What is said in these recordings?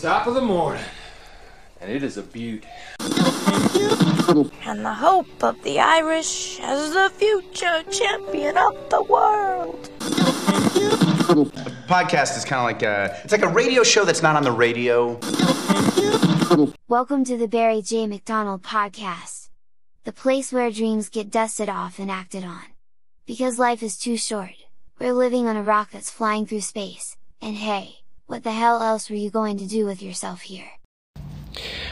Top of the morning. And it is a beaut. and the hope of the Irish as the future champion of the world. A podcast is kind of like a it's like a radio show that's not on the radio. Welcome to the Barry J. McDonald podcast. The place where dreams get dusted off and acted on. Because life is too short. We're living on a rock that's flying through space. And hey, what the hell else were you going to do with yourself here?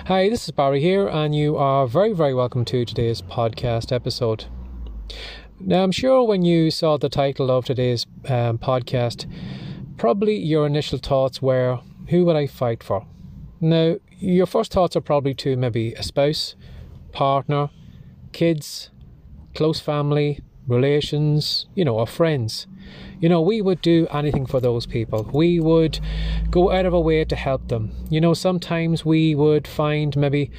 Hi, this is Barry here, and you are very, very welcome to today's podcast episode. Now, I'm sure when you saw the title of today's um, podcast, probably your initial thoughts were, Who would I fight for? Now, your first thoughts are probably to maybe a spouse, partner, kids, close family, relations, you know, or friends. You know, we would do anything for those people. We would go out of our way to help them. You know, sometimes we would find maybe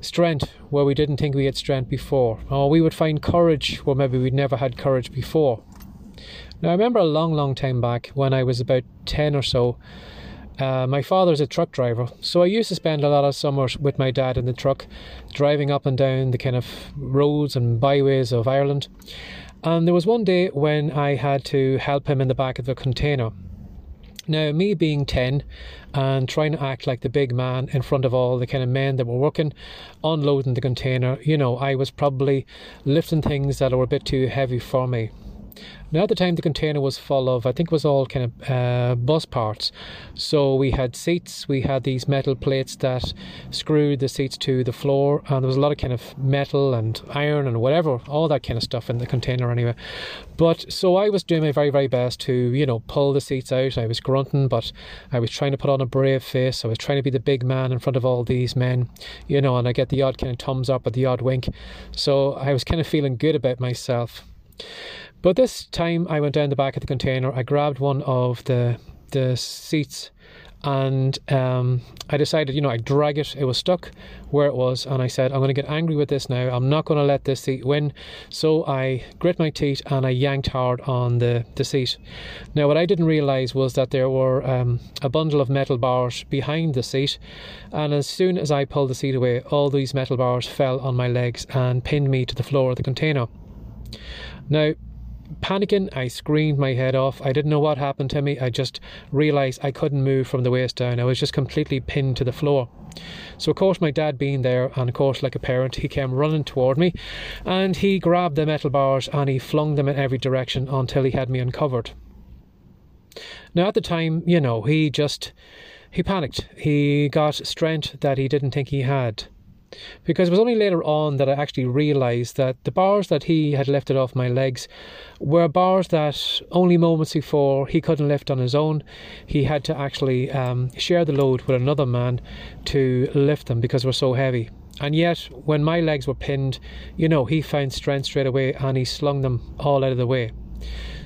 strength where we didn't think we had strength before, or we would find courage where maybe we'd never had courage before. Now, I remember a long, long time back when I was about 10 or so. Uh, my father's a truck driver, so I used to spend a lot of summers with my dad in the truck, driving up and down the kind of roads and byways of Ireland. And there was one day when I had to help him in the back of the container. Now, me being 10 and trying to act like the big man in front of all the kind of men that were working, unloading the container, you know, I was probably lifting things that were a bit too heavy for me. Now, at the time, the container was full of, I think it was all kind of uh, bus parts. So we had seats, we had these metal plates that screwed the seats to the floor, and there was a lot of kind of metal and iron and whatever, all that kind of stuff in the container anyway. But so I was doing my very, very best to, you know, pull the seats out. I was grunting, but I was trying to put on a brave face. I was trying to be the big man in front of all these men, you know, and I get the odd kind of thumbs up or the odd wink. So I was kind of feeling good about myself. But this time I went down the back of the container, I grabbed one of the the seats and um, I decided, you know, I'd drag it. It was stuck where it was, and I said, I'm going to get angry with this now. I'm not going to let this seat win. So I grit my teeth and I yanked hard on the, the seat. Now, what I didn't realize was that there were um, a bundle of metal bars behind the seat, and as soon as I pulled the seat away, all these metal bars fell on my legs and pinned me to the floor of the container. Now, panicking, I screamed my head off. I didn't know what happened to me. I just realized I couldn't move from the waist down. I was just completely pinned to the floor. So, of course, my dad being there, and of course, like a parent, he came running toward me and he grabbed the metal bars and he flung them in every direction until he had me uncovered. Now, at the time, you know, he just he panicked. He got strength that he didn't think he had. Because it was only later on that I actually realised that the bars that he had lifted off my legs were bars that only moments before he couldn't lift on his own. He had to actually um, share the load with another man to lift them because they were so heavy. And yet, when my legs were pinned, you know, he found strength straight away and he slung them all out of the way.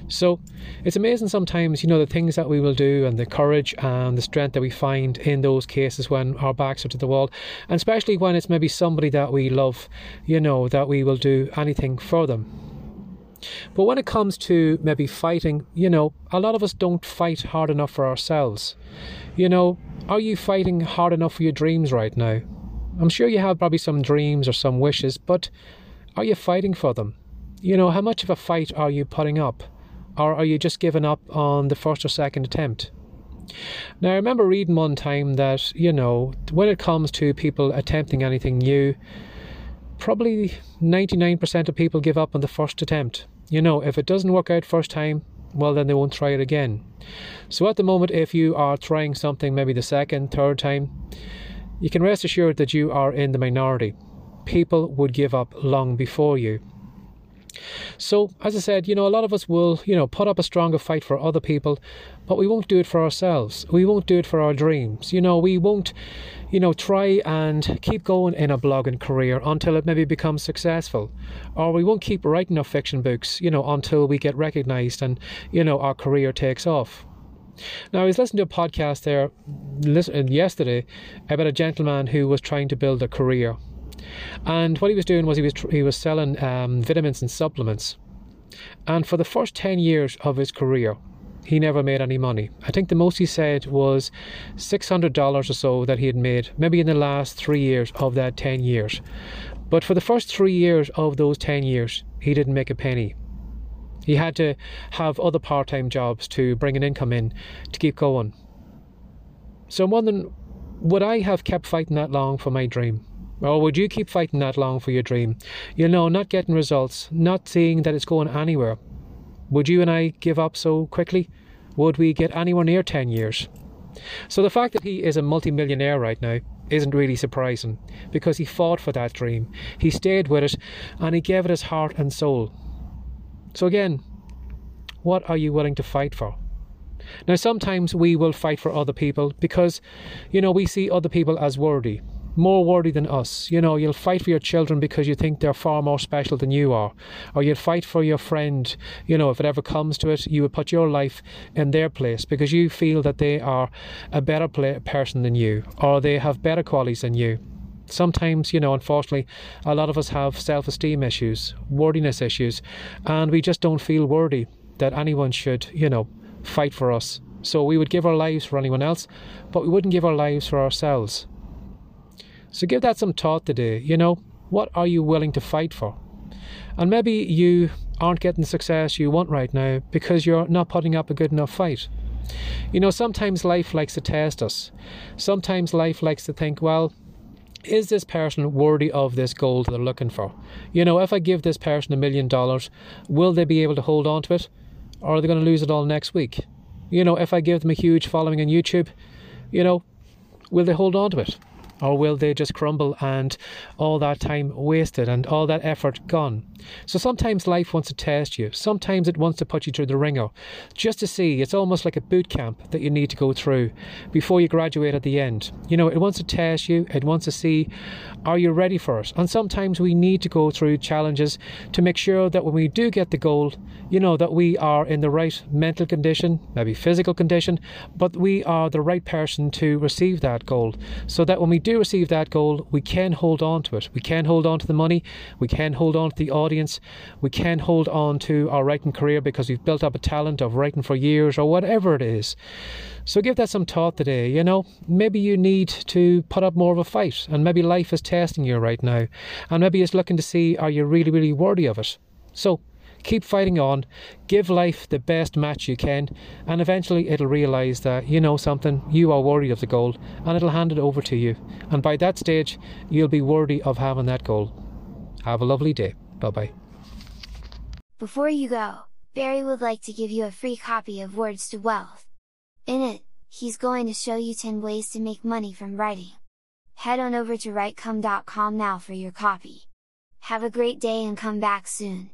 So it's amazing sometimes, you know, the things that we will do and the courage and the strength that we find in those cases when our backs are to the wall, and especially when it's maybe somebody that we love, you know, that we will do anything for them. But when it comes to maybe fighting, you know, a lot of us don't fight hard enough for ourselves. You know, are you fighting hard enough for your dreams right now? I'm sure you have probably some dreams or some wishes, but are you fighting for them? You know, how much of a fight are you putting up? Or are you just giving up on the first or second attempt? Now, I remember reading one time that, you know, when it comes to people attempting anything new, probably 99% of people give up on the first attempt. You know, if it doesn't work out first time, well, then they won't try it again. So at the moment, if you are trying something maybe the second, third time, you can rest assured that you are in the minority. People would give up long before you. So, as I said, you know, a lot of us will, you know, put up a stronger fight for other people, but we won't do it for ourselves. We won't do it for our dreams. You know, we won't, you know, try and keep going in a blogging career until it maybe becomes successful. Or we won't keep writing our fiction books, you know, until we get recognized and, you know, our career takes off. Now, I was listening to a podcast there yesterday about a gentleman who was trying to build a career and what he was doing was he was he was selling um, vitamins and supplements. And for the first ten years of his career, he never made any money. I think the most he said was $600 or so that he had made, maybe in the last three years of that 10 years. But for the first three years of those 10 years, he didn't make a penny. He had to have other part time jobs to bring an income in to keep going. So I'm wondering, would I have kept fighting that long for my dream? Or would you keep fighting that long for your dream? You know, not getting results, not seeing that it's going anywhere. Would you and I give up so quickly? Would we get anywhere near 10 years? So the fact that he is a multimillionaire right now isn't really surprising because he fought for that dream. He stayed with it and he gave it his heart and soul. So again, what are you willing to fight for? Now, sometimes we will fight for other people because, you know, we see other people as worthy more worthy than us. You know, you'll fight for your children because you think they're far more special than you are. Or you'll fight for your friend, you know, if it ever comes to it, you would put your life in their place because you feel that they are a better play- person than you or they have better qualities than you. Sometimes, you know, unfortunately, a lot of us have self esteem issues, worthiness issues, and we just don't feel worthy that anyone should, you know, fight for us. So we would give our lives for anyone else, but we wouldn't give our lives for ourselves. So give that some thought today. You know, what are you willing to fight for? And maybe you aren't getting the success you want right now because you're not putting up a good enough fight. You know, sometimes life likes to test us. Sometimes life likes to think, well, is this person worthy of this goal they're looking for? You know, if I give this person a million dollars, will they be able to hold on to it? Or are they going to lose it all next week? You know, if I give them a huge following on YouTube, you know, will they hold on to it? Or will they just crumble and all that time wasted and all that effort gone? So sometimes life wants to test you. Sometimes it wants to put you through the ringer just to see. It's almost like a boot camp that you need to go through before you graduate at the end. You know, it wants to test you. It wants to see are you ready for it? And sometimes we need to go through challenges to make sure that when we do get the goal, you know, that we are in the right mental condition, maybe physical condition, but we are the right person to receive that goal. So that when we do receive that goal, we can hold on to it. We can hold on to the money. We can hold on to the audience. We can hold on to our writing career because we've built up a talent of writing for years or whatever it is. So give that some thought today. You know, maybe you need to put up more of a fight, and maybe life is testing you right now, and maybe it's looking to see are you really, really worthy of it. So keep fighting on, give life the best match you can, and eventually it'll realize that you know something, you are worthy of the goal, and it'll hand it over to you. And by that stage, you'll be worthy of having that goal. Have a lovely day. Bye bye. Before you go, Barry would like to give you a free copy of Words to Wealth. In it, he's going to show you 10 ways to make money from writing. Head on over to writecome.com now for your copy. Have a great day and come back soon.